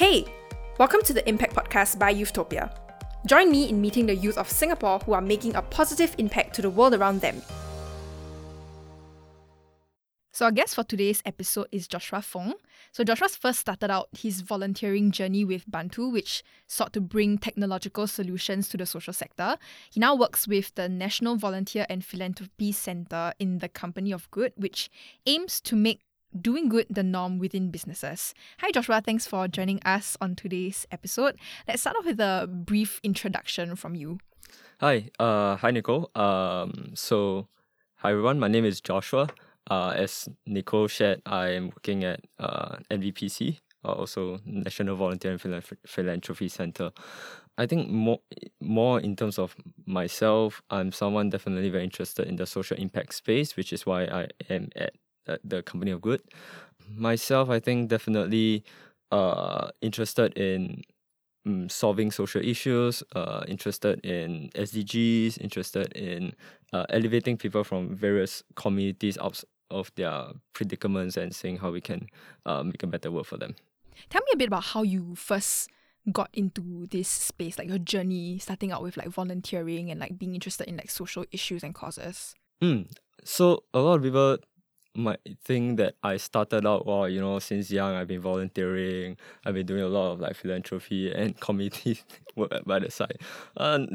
Hey, welcome to the Impact Podcast by Youthtopia. Join me in meeting the youth of Singapore who are making a positive impact to the world around them. So, our guest for today's episode is Joshua Fong. So, Joshua first started out his volunteering journey with Bantu, which sought to bring technological solutions to the social sector. He now works with the National Volunteer and Philanthropy Centre in the Company of Good, which aims to make doing good the norm within businesses. Hi, Joshua. Thanks for joining us on today's episode. Let's start off with a brief introduction from you. Hi, uh, hi Nicole. Um, so, hi everyone. My name is Joshua. Uh, as Nicole shared, I am working at uh, NVPC, uh, also National Volunteer and Philanthropy Center. I think more more in terms of myself, I'm someone definitely very interested in the social impact space, which is why I am at the company of good. Myself, I think definitely uh, interested in um, solving social issues, uh, interested in SDGs, interested in uh, elevating people from various communities out of their predicaments and seeing how we can uh, make a better world for them. Tell me a bit about how you first got into this space, like your journey, starting out with like volunteering and like being interested in like social issues and causes. Mm. So a lot of people might thing that I started out well, you know, since young I've been volunteering, I've been doing a lot of like philanthropy and community work by the side. Uh,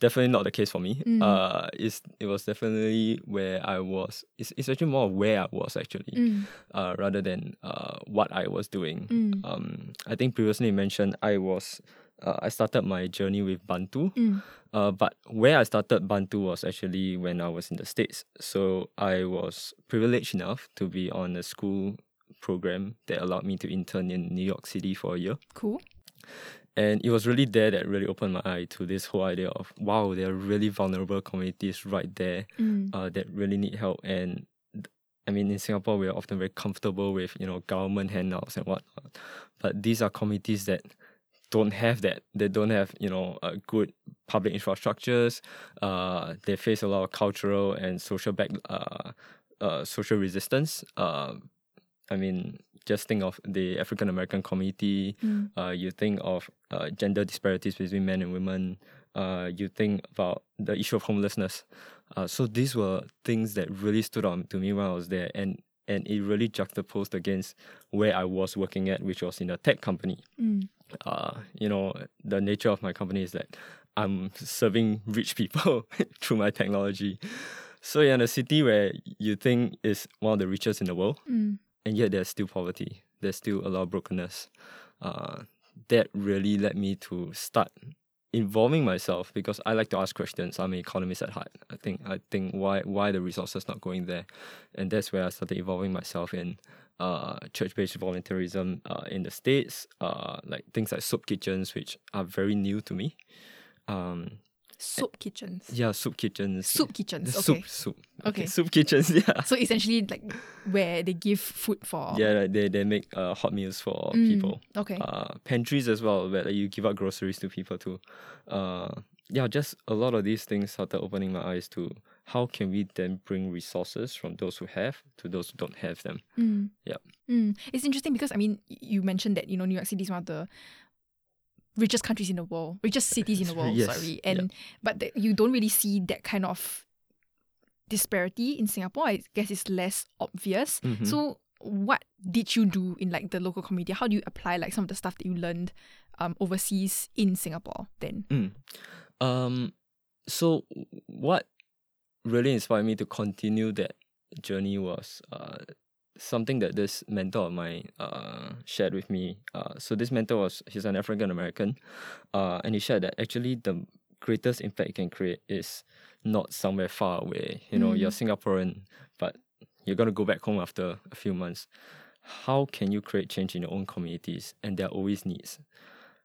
definitely not the case for me. Mm. Uh, it's it was definitely where I was. It's, it's actually more where I was actually, mm. uh, rather than uh what I was doing. Mm. Um, I think previously mentioned I was uh, I started my journey with Bantu. Mm. Uh, but where I started Bantu was actually when I was in the States. So I was privileged enough to be on a school program that allowed me to intern in New York City for a year. Cool. And it was really there that really opened my eye to this whole idea of wow, there are really vulnerable communities right there mm. uh, that really need help. And I mean, in Singapore, we are often very comfortable with you know government handouts and whatnot, but these are communities that don't have that. They don't have you know a good public infrastructures. Uh, they face a lot of cultural and social back uh, uh social resistance. Uh, I mean, just think of the African American community. Mm. Uh, you think of uh, gender disparities between men and women. Uh, you think about the issue of homelessness. Uh, so these were things that really stood out to me when I was there, and and it really juxtaposed against where I was working at, which was in a tech company. Mm uh, you know, the nature of my company is that I'm serving rich people through my technology. So you're in a city where you think is one of the richest in the world, mm. and yet there's still poverty. There's still a lot of brokenness. Uh, that really led me to start involving myself because I like to ask questions. I'm an economist at heart. I think I think why why the resources not going there, and that's where I started involving myself in uh, church-based volunteerism uh, in the states, uh, like things like soup kitchens, which are very new to me. Um, soup kitchens. Yeah, soup kitchens. Soup kitchens. Okay. Soup, soup. Okay. okay. Soup kitchens. Yeah. So essentially, like where they give food for. Yeah, they they make uh, hot meals for mm, people. Okay. Uh, pantries as well, where like, you give out groceries to people too. Uh, yeah, just a lot of these things started opening my eyes to how can we then bring resources from those who have to those who don't have them. Mm. Yeah. Mm. It's interesting because I mean, you mentioned that you know New York City is one of the richest countries in the world, richest cities in the world. yes. Sorry, and but you don't really see that kind of disparity in Singapore. I guess it's less obvious. Mm-hmm. So, what did you do in like the local community? How do you apply like some of the stuff that you learned um, overseas in Singapore then? Mm. Um, so what really inspired me to continue that journey was uh, something that this mentor of mine uh, shared with me. Uh, so this mentor was he's an African American, uh, and he shared that actually the greatest impact you can create is not somewhere far away. You know, mm. you're Singaporean, but you're gonna go back home after a few months. How can you create change in your own communities? And there are always needs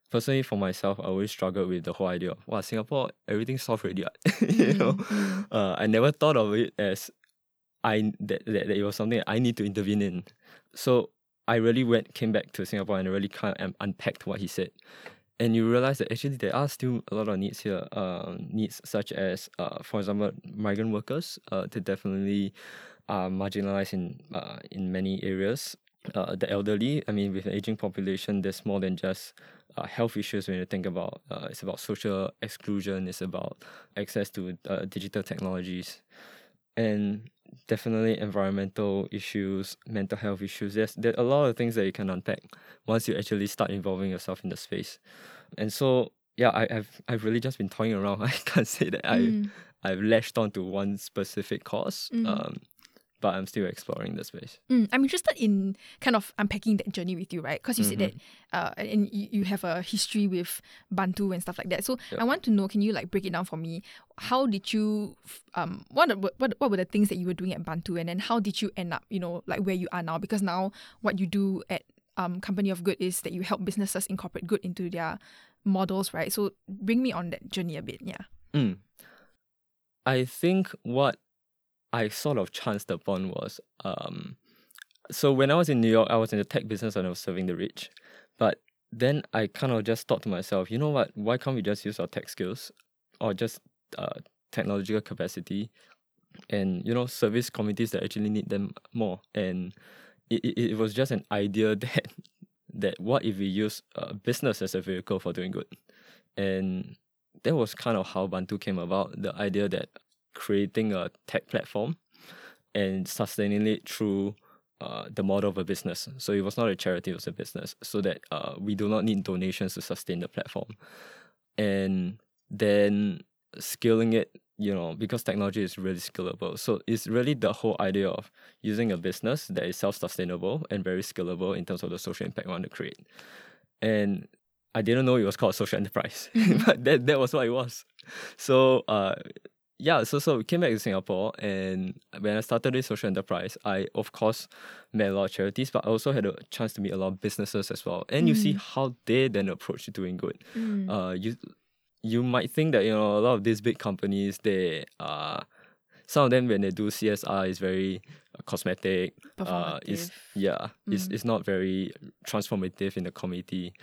personally for myself, I always struggled with the whole idea of wow, Singapore, everything's solved already. you know, mm-hmm. uh, I never thought of it as I that, that, that it was something I need to intervene in. So I really went came back to Singapore and really kind of unpacked what he said. And you realize that actually there are still a lot of needs here. Uh, needs such as, uh, for example, migrant workers. Uh, they definitely are marginalized in uh, in many areas uh, the elderly. I mean, with an aging population, there's more than just uh, health issues when you think about uh, it's about social exclusion, it's about access to uh, digital technologies, and definitely environmental issues, mental health issues. There's there are a lot of things that you can unpack once you actually start involving yourself in the space. And so yeah, I, have I've really just been toying around. I can't say that mm. I I've latched onto one specific cause. Mm. Um, but I'm still exploring the space. Mm, I'm interested in kind of unpacking that journey with you, right? Because you mm-hmm. said that, uh, and you, you have a history with Bantu and stuff like that. So yep. I want to know, can you like break it down for me? How did you, um, what, what what were the things that you were doing at Bantu, and then how did you end up, you know, like where you are now? Because now what you do at um, Company of Good is that you help businesses incorporate good into their models, right? So bring me on that journey a bit, yeah. Mm. I think what I sort of chanced upon was um, so when I was in New York, I was in the tech business and I was serving the rich. But then I kind of just thought to myself, you know what? Why can't we just use our tech skills or just uh, technological capacity and you know service communities that actually need them more? And it, it, it was just an idea that that what if we use uh, business as a vehicle for doing good? And that was kind of how Bantu came about. The idea that creating a tech platform and sustaining it through uh, the model of a business. So it was not a charity, it was a business, so that uh, we do not need donations to sustain the platform. And then scaling it, you know, because technology is really scalable. So it's really the whole idea of using a business that is self sustainable and very scalable in terms of the social impact we want to create. And I didn't know it was called social enterprise, but that, that was what it was. So uh, yeah, so so we came back to Singapore, and when I started this social enterprise, I of course met a lot of charities, but I also had a chance to meet a lot of businesses as well. And mm. you see mm. how they then approach doing good. Mm. Uh, you you might think that you know a lot of these big companies, they uh, some of them when they do CSR is very uh, cosmetic. Uh, is yeah, mm. it's it's not very transformative in the community.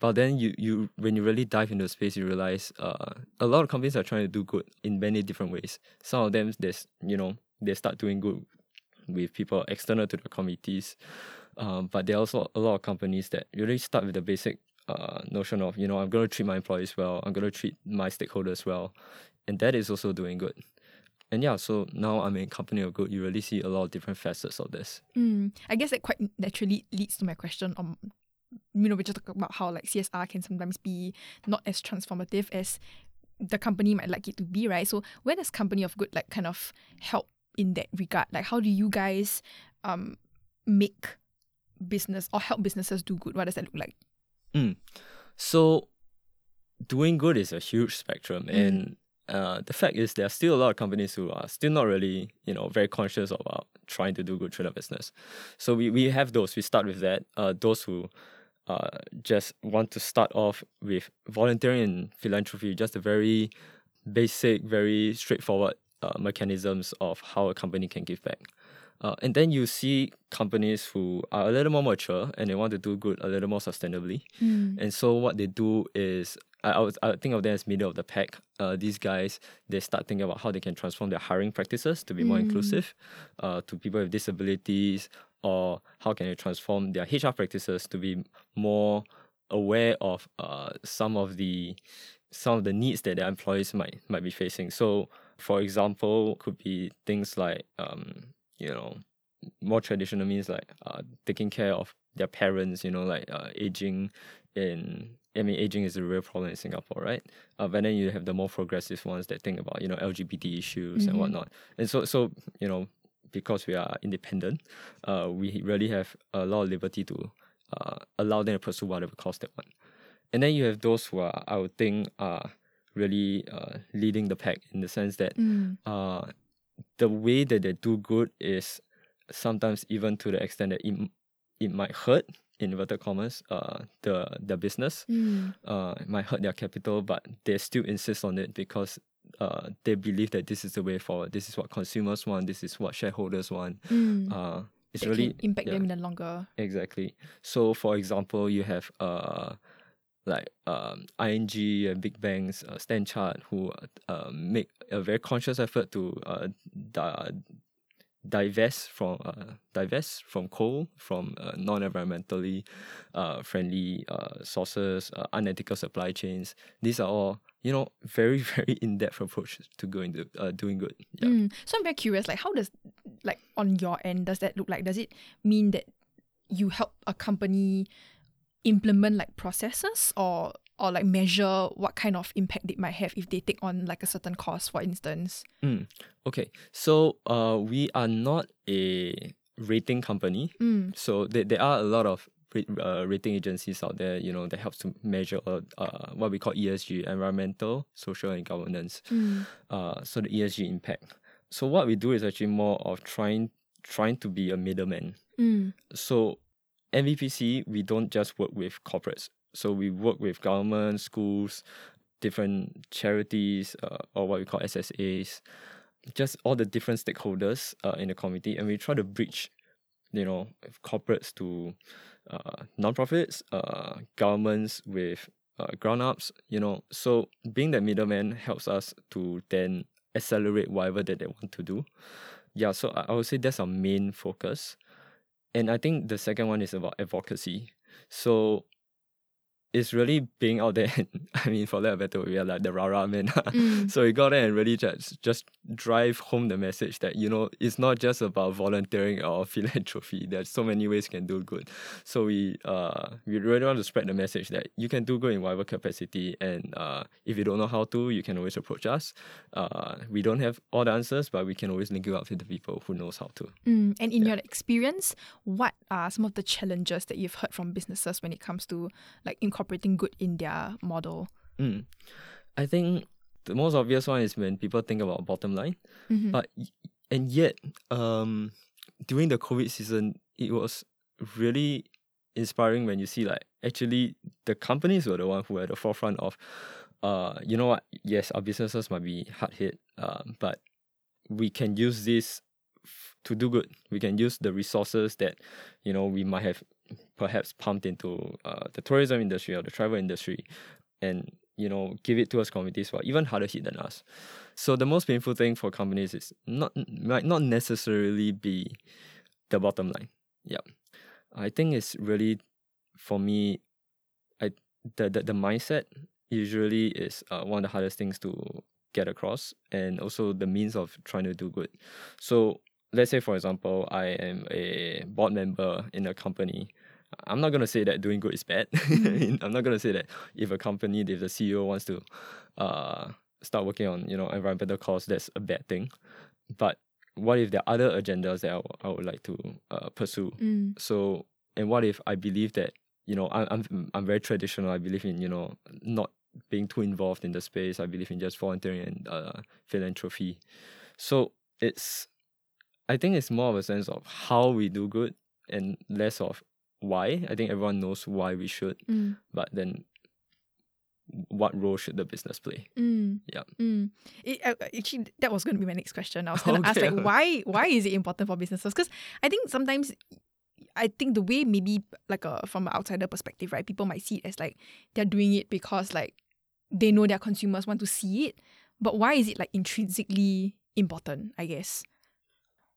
But then you, you when you really dive into the space, you realize uh, a lot of companies are trying to do good in many different ways. Some of them, there's you know they start doing good with people external to the committees, um, but there are also a lot of companies that really start with the basic uh, notion of you know I'm going to treat my employees well, I'm going to treat my stakeholders well, and that is also doing good. And yeah, so now I'm in company of good. You really see a lot of different facets of this. Mm, I guess that quite naturally leads to my question on you know, we just talk about how like CSR can sometimes be not as transformative as the company might like it to be, right? So where does company of good like kind of help in that regard? Like how do you guys um make business or help businesses do good? What does that look like? Mm. So doing good is a huge spectrum mm. and uh, the fact is there are still a lot of companies who are still not really you know very conscious about trying to do good through their business so we, we have those we start with that uh, those who uh, just want to start off with volunteering and philanthropy, just a very basic, very straightforward uh, mechanisms of how a company can give back. Uh, and then you see companies who are a little more mature and they want to do good a little more sustainably. Mm. And so what they do is I, I, would, I would think of them as middle of the pack. Uh, these guys, they start thinking about how they can transform their hiring practices to be mm. more inclusive uh, to people with disabilities or how can they transform their HR practices to be more aware of uh, some of the some of the needs that their employees might might be facing. So, for example, could be things like um, you know more traditional means like uh, taking care of their parents. You know, like uh, aging in I mean, aging is a real problem in Singapore, right? Uh, but then you have the more progressive ones that think about, you know, LGBT issues mm-hmm. and whatnot. And so, so you know, because we are independent, uh, we really have a lot of liberty to uh, allow them to pursue whatever course they want. And then you have those who are, I would think, are really uh, leading the pack in the sense that mm. uh, the way that they do good is sometimes even to the extent that it, it might hurt in inverted commas uh the the business mm. uh it might hurt their capital but they still insist on it because uh, they believe that this is the way forward. This is what consumers want. This is what shareholders want. Mm. Uh, it's really impact yeah, them in the longer. Exactly. So, for example, you have uh, like um, ING and big banks, uh, StanChart, who uh, make a very conscious effort to uh, di- divest from uh, divest from coal, from uh, non-environmentally uh, friendly uh, sources, uh, unethical supply chains. These are all you know very very in-depth approach to going to uh, doing good. Yeah. Mm. So I'm very curious, like how does like on your end does that look like? Does it mean that you help a company implement like processes or or like measure what kind of impact they might have if they take on like a certain course, for instance? Mm, okay, so uh, we are not a rating company. Mm. So there, there are a lot of uh, rating agencies out there, you know, that helps to measure uh, uh, what we call ESG, environmental, social, and governance. Mm. Uh, so the ESG impact. So what we do is actually more of trying trying to be a middleman. Mm. So NVPC, we don't just work with corporates. So we work with government, schools, different charities, uh, or what we call SSAs, just all the different stakeholders uh, in the community, and we try to bridge, you know, corporates to uh, nonprofits, uh, governments with uh, ground ups, you know. So being that middleman helps us to then accelerate whatever that they want to do. Yeah, so I would say that's our main focus. And I think the second one is about advocacy. So it's really being out there. And, I mean, for lack of better, we are like the rah man. Mm. so we got there and really just just drive home the message that you know it's not just about volunteering or philanthropy. There's so many ways you can do good. So we uh we really want to spread the message that you can do good in whatever capacity, and uh if you don't know how to, you can always approach us. Uh, we don't have all the answers, but we can always link you up with the people who knows how to. Mm. And in yeah. your experience, what are some of the challenges that you've heard from businesses when it comes to like incorporating incorporating good in their model? Mm. I think the most obvious one is when people think about bottom line, mm-hmm. but and yet um, during the COVID season, it was really inspiring when you see like actually the companies were the one who were at the forefront of uh you know what yes our businesses might be hard hit um, but we can use this f- to do good we can use the resources that you know we might have perhaps pumped into uh, the tourism industry or the travel industry and you know give it to us communities who are even harder hit than us. So the most painful thing for companies is not might not necessarily be the bottom line. Yeah i think it's really for me i the the, the mindset usually is uh, one of the hardest things to get across and also the means of trying to do good. So let's say for example i am a board member in a company I'm not gonna say that doing good is bad. Mm. I'm not gonna say that if a company, if the CEO wants to uh, start working on you know environmental cause, that's a bad thing. But what if there are other agendas that I would like to uh, pursue? Mm. So, and what if I believe that you know I, I'm I'm very traditional. I believe in you know not being too involved in the space. I believe in just volunteering and uh, philanthropy. So it's I think it's more of a sense of how we do good and less of why. I think everyone knows why we should, mm. but then what role should the business play? Mm. Yeah. Mm. It, uh, actually, that was going to be my next question. I was going to okay. ask like why why is it important for businesses? Because I think sometimes I think the way maybe like a from an outsider perspective, right? People might see it as like they're doing it because like they know their consumers want to see it. But why is it like intrinsically important? I guess.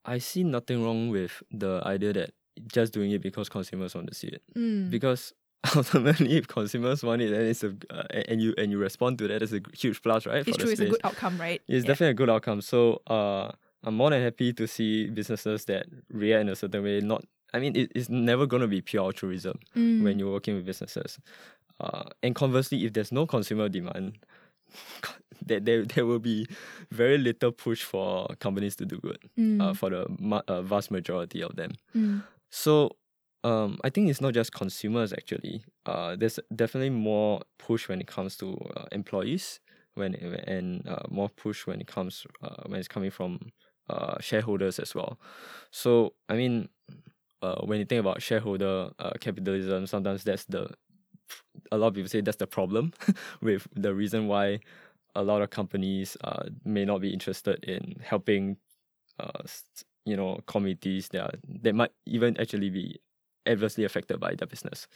I see nothing wrong with the idea that just doing it because consumers want to see it. Mm. Because ultimately, if consumers want it, then it's a uh, and you and you respond to that, it's a huge plus, right? It's true. It's a good outcome, right? It's yeah. definitely a good outcome. So, uh, I'm more than happy to see businesses that react in a certain way. Not, I mean, it, it's never going to be pure altruism mm. when you're working with businesses. Uh, and conversely, if there's no consumer demand, there, there, there will be very little push for companies to do good uh, mm. uh, for the uh, vast majority of them. Mm. So um, I think it's not just consumers actually. Uh, there's definitely more push when it comes to uh, employees when and uh, more push when it comes uh, when it's coming from uh, shareholders as well. So I mean, uh, when you think about shareholder uh, capitalism, sometimes that's the a lot of people say that's the problem with the reason why a lot of companies uh, may not be interested in helping uh, you know communities that are, that might even actually be adversely affected by their business.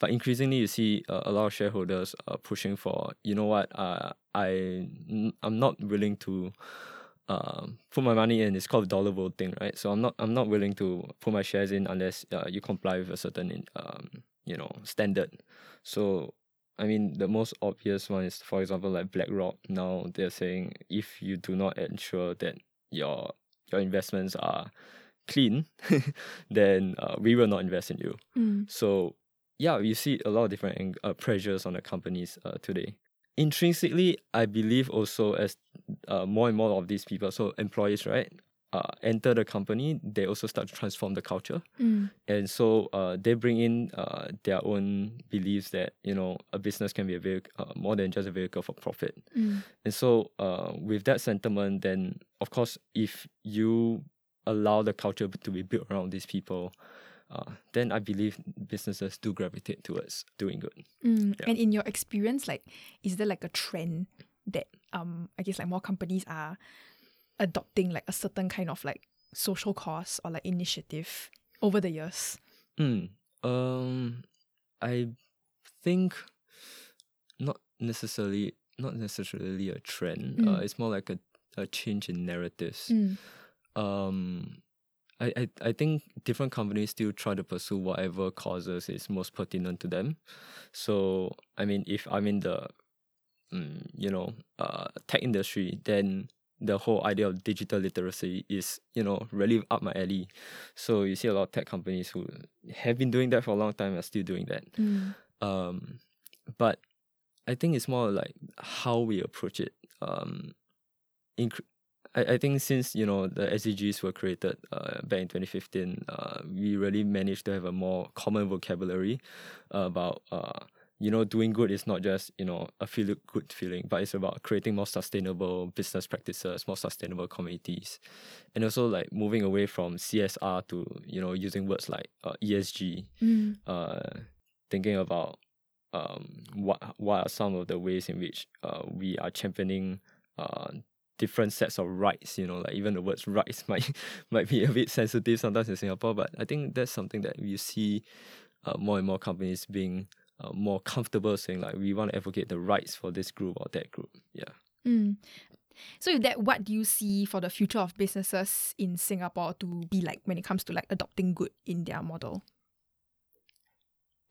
But increasingly, you see uh, a lot of shareholders uh, pushing for, you know what, uh, I I'm not willing to uh, put my money in. It's called dollar voting, right? So I'm not I'm not willing to put my shares in unless uh, you comply with a certain um, you know standard. So I mean, the most obvious one is, for example, like BlackRock. Now they're saying if you do not ensure that your your investments are clean, then uh, we will not invest in you. Mm. So yeah, you see a lot of different uh, pressures on the companies uh, today. Intrinsically, I believe also as uh, more and more of these people, so employees, right, uh, enter the company, they also start to transform the culture. Mm. And so uh, they bring in uh, their own beliefs that, you know, a business can be a vehicle, uh, more than just a vehicle for profit. Mm. And so uh, with that sentiment, then of course, if you allow the culture to be built around these people, uh, then I believe businesses do gravitate towards doing good. Mm. Yeah. And in your experience, like, is there like a trend that um I guess like more companies are adopting like a certain kind of like social cause or like initiative over the years? Mm, um, I think not necessarily not necessarily a trend. Uh, Mm. it's more like a, a change in narratives. Mm. Um, I, I I think different companies still try to pursue whatever causes is most pertinent to them. So I mean, if I'm in the, mm, you know, uh, tech industry, then the whole idea of digital literacy is you know really up my alley. So you see a lot of tech companies who have been doing that for a long time are still doing that. Mm. Um, but I think it's more like how we approach it. Um, inc- I, I think since you know the SDGs were created uh, back in 2015, uh, we really managed to have a more common vocabulary about uh, you know doing good is not just you know a feel good feeling, but it's about creating more sustainable business practices, more sustainable communities, and also like moving away from CSR to you know using words like uh, ESG Mm. uh, thinking about um, what what are some of the ways in which uh, we are championing uh, different sets of rights. You know, like even the words rights might might be a bit sensitive sometimes in Singapore, but I think that's something that we see uh, more and more companies being uh, more comfortable saying like we want to advocate the rights for this group or that group. Yeah. Mm. So with that, what do you see for the future of businesses in Singapore to be like when it comes to like adopting good in their model?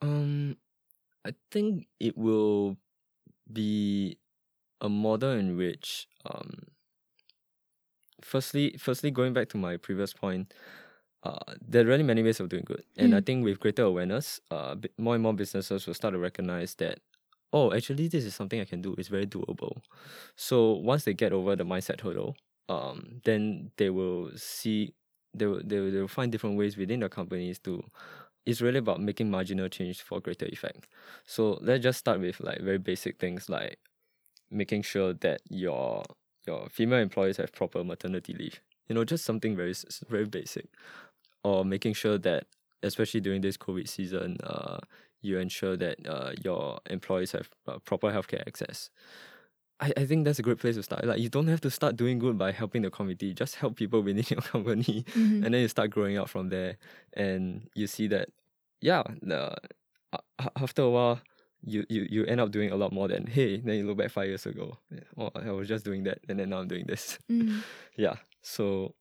Um, I think it will be a model in which, um, firstly, firstly going back to my previous point, uh, there are really many ways of doing good, and I Mm. think with greater awareness, uh, more and more businesses will start to recognize that. Oh, actually, this is something I can do. It's very doable. So once they get over the mindset hurdle, um, then they will see they will, they will, they will find different ways within the companies to it's really about making marginal change for greater effect. So let's just start with like very basic things like making sure that your your female employees have proper maternity leave. You know, just something very very basic, or making sure that especially during this COVID season, uh, you ensure that uh, your employees have uh, proper healthcare access. I, I think that's a great place to start. Like you don't have to start doing good by helping the community. Just help people within your company Mhm. and then you start growing out from there and you see that yeah the, after a while you, you you end up doing a lot more than hey then you look back five years ago yeah, oh, i was just doing that and then now i'm doing this Mm. yeah so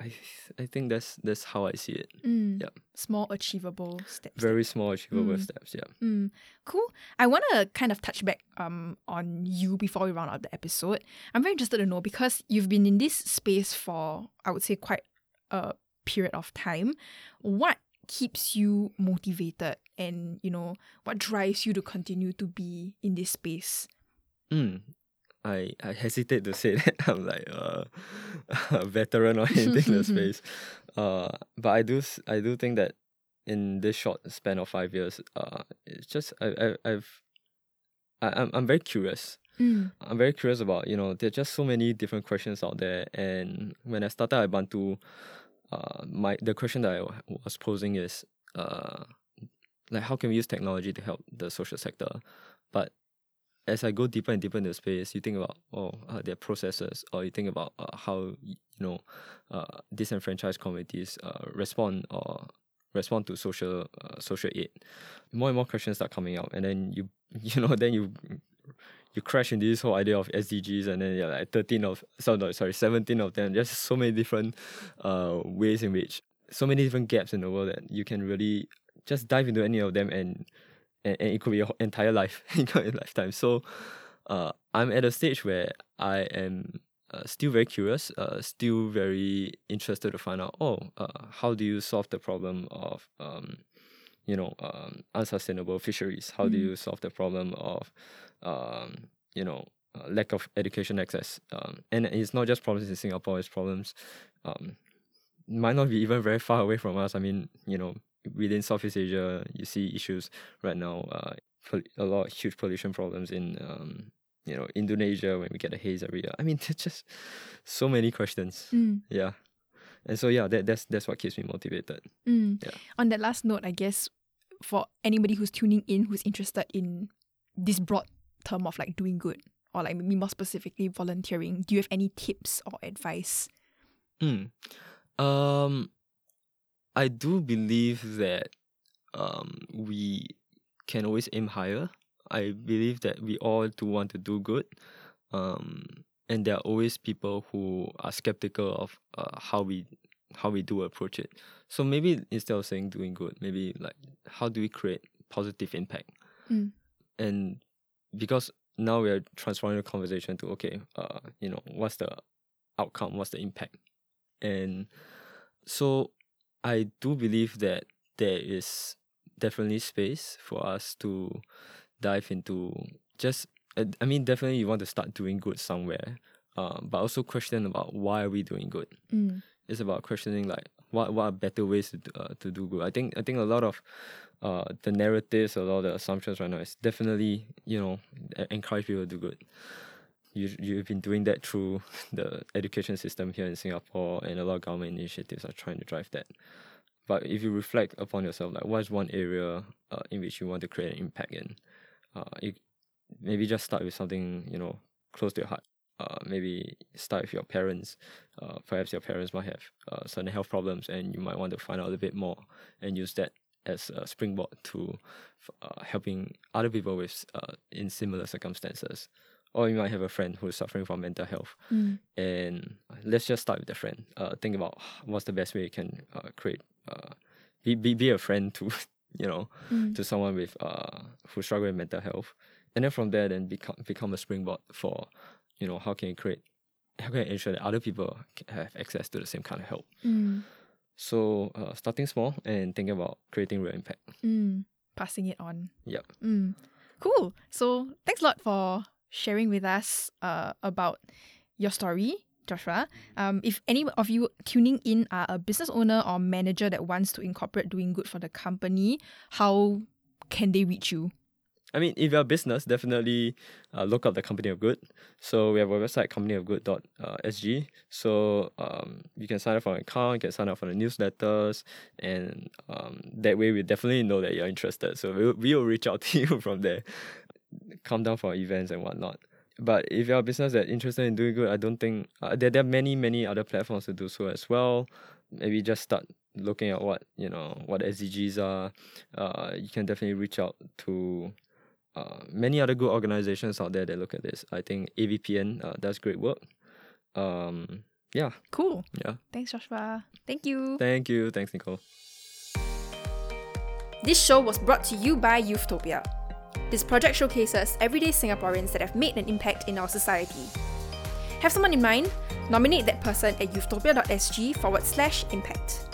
i i think that's that's how i see it Mm. Yeah. Small achievable steps. very small achievable Mm. steps yeah Mm, cool. I want to kind of touch back um on you before we round out the episode. I'm very interested to know because you've been in this space for I would say quite a period of time. What keeps you motivated and you know what drives you to continue to be in this space? mm. I, I hesitate to say that I'm like uh, a veteran or anything in the space, uh, but I do I do think that in this short span of five years, uh, it's just I, I I've I, I'm I'm very curious. Mm, I'm very curious about you know there's just so many different questions out there, and when I started at Bantu, uh, my the question that I was posing is uh, like how can we use technology to help the social sector, but as I go deeper and deeper into space, you think about oh uh, their processes, or you think about uh, how you know uh, disenfranchised communities uh, respond or respond to social uh, social aid. More and more questions start coming out, and then you you know then you you crash into this whole idea of SDGs, and then you're like 13 of, sorry, sorry 17 of them. There's so many different uh, ways in which, so many different gaps in the world that you can really just dive into any of them and and, and it could be your entire life, your lifetime. So uh, I'm at a stage where I am uh, still very curious, uh, still very interested to find out, oh, uh, how do you solve the problem of, um, you know, um, unsustainable fisheries? How mm. do you solve the problem of, um, you know, uh, lack of education access? Um, and it's not just problems in Singapore; it's problems um, might not be even very far away from us. I mean, you know, within Southeast Asia, you see issues right now. Uh, a lot of huge pollution problems in um, you know Indonesia when we get a haze every year. I mean, there's just so many questions. Mm. Yeah, and so yeah, that, that's that's what keeps me motivated. Mm. Yeah. On that last note, I guess for anybody who's tuning in who's interested in this broad term of like doing good or like maybe more specifically volunteering, do you have any tips or advice? Mm. Um, I do believe that um, we can always aim higher. I believe that we all do want to do good. Um, and there are always people who are skeptical of uh, how we how we do approach it. So maybe instead of saying doing good, maybe like how do we create positive impact? Mm. And because now we are transforming the conversation to okay, uh, you know, what's the outcome, what's the impact? And so I do believe that there is definitely space for us to dive into just uh, I mean definitely you want to start doing good somewhere uh, but also question about why are we doing good. Mm. it's about questioning like what what are better ways to, uh, to do good. I think I think a lot of uh, the narratives a lot of the assumptions right now is definitely you know encourage people to do good you you've been doing that through the education system here in Singapore, and a lot of government initiatives are trying to drive that. But if you reflect upon yourself, like what is one area uh, in which you want to create an impact in, uh, you, maybe just start with something you know close to your heart. Uh, maybe start with your parents. Uh, perhaps your parents might have uh, certain health problems, and you might want to find out a bit more and use that as a springboard to uh, helping other people with uh, in similar circumstances or you might have a friend who's suffering from mental health. Mm. And let's just start with the friend. Uh, think about what's the best way you can uh, create, uh, be, be, be a friend to, you know, mm. to someone with uh, who's struggling with mental health. And then from there, then become, become a springboard for, you know, how can you create, how can you ensure that other people have access to the same kind of help. Mm. So uh, starting small and thinking about creating real impact. Mm. Passing it on. Yep. Mm. Cool. So thanks a lot for sharing with us uh, about your story, Joshua. Um, if any of you tuning in are a business owner or manager that wants to incorporate doing good for the company, how can they reach you? I mean, if you're a business, definitely uh, look up the Company of Good. So we have a website, companyofgood.sg. So um, you can sign up for an account, you can sign up for the newsletters, and um, that way we definitely know that you're interested. So we we will reach out to you from there come down for events and whatnot. But if you're a business that interested in doing good, I don't think uh, there, there are many many other platforms to do so as well. Maybe just start looking at what you know what SDGs are. Uh, you can definitely reach out to uh, many other good organizations out there that look at this. I think AVPN uh, does great work. Um, yeah. Cool. Yeah. Thanks, Joshua. Thank you. Thank you. Thanks, Nicole. This show was brought to you by Youthtopia. This project showcases everyday Singaporeans that have made an impact in our society. Have someone in mind? Nominate that person at youthtopia.sg forward slash impact.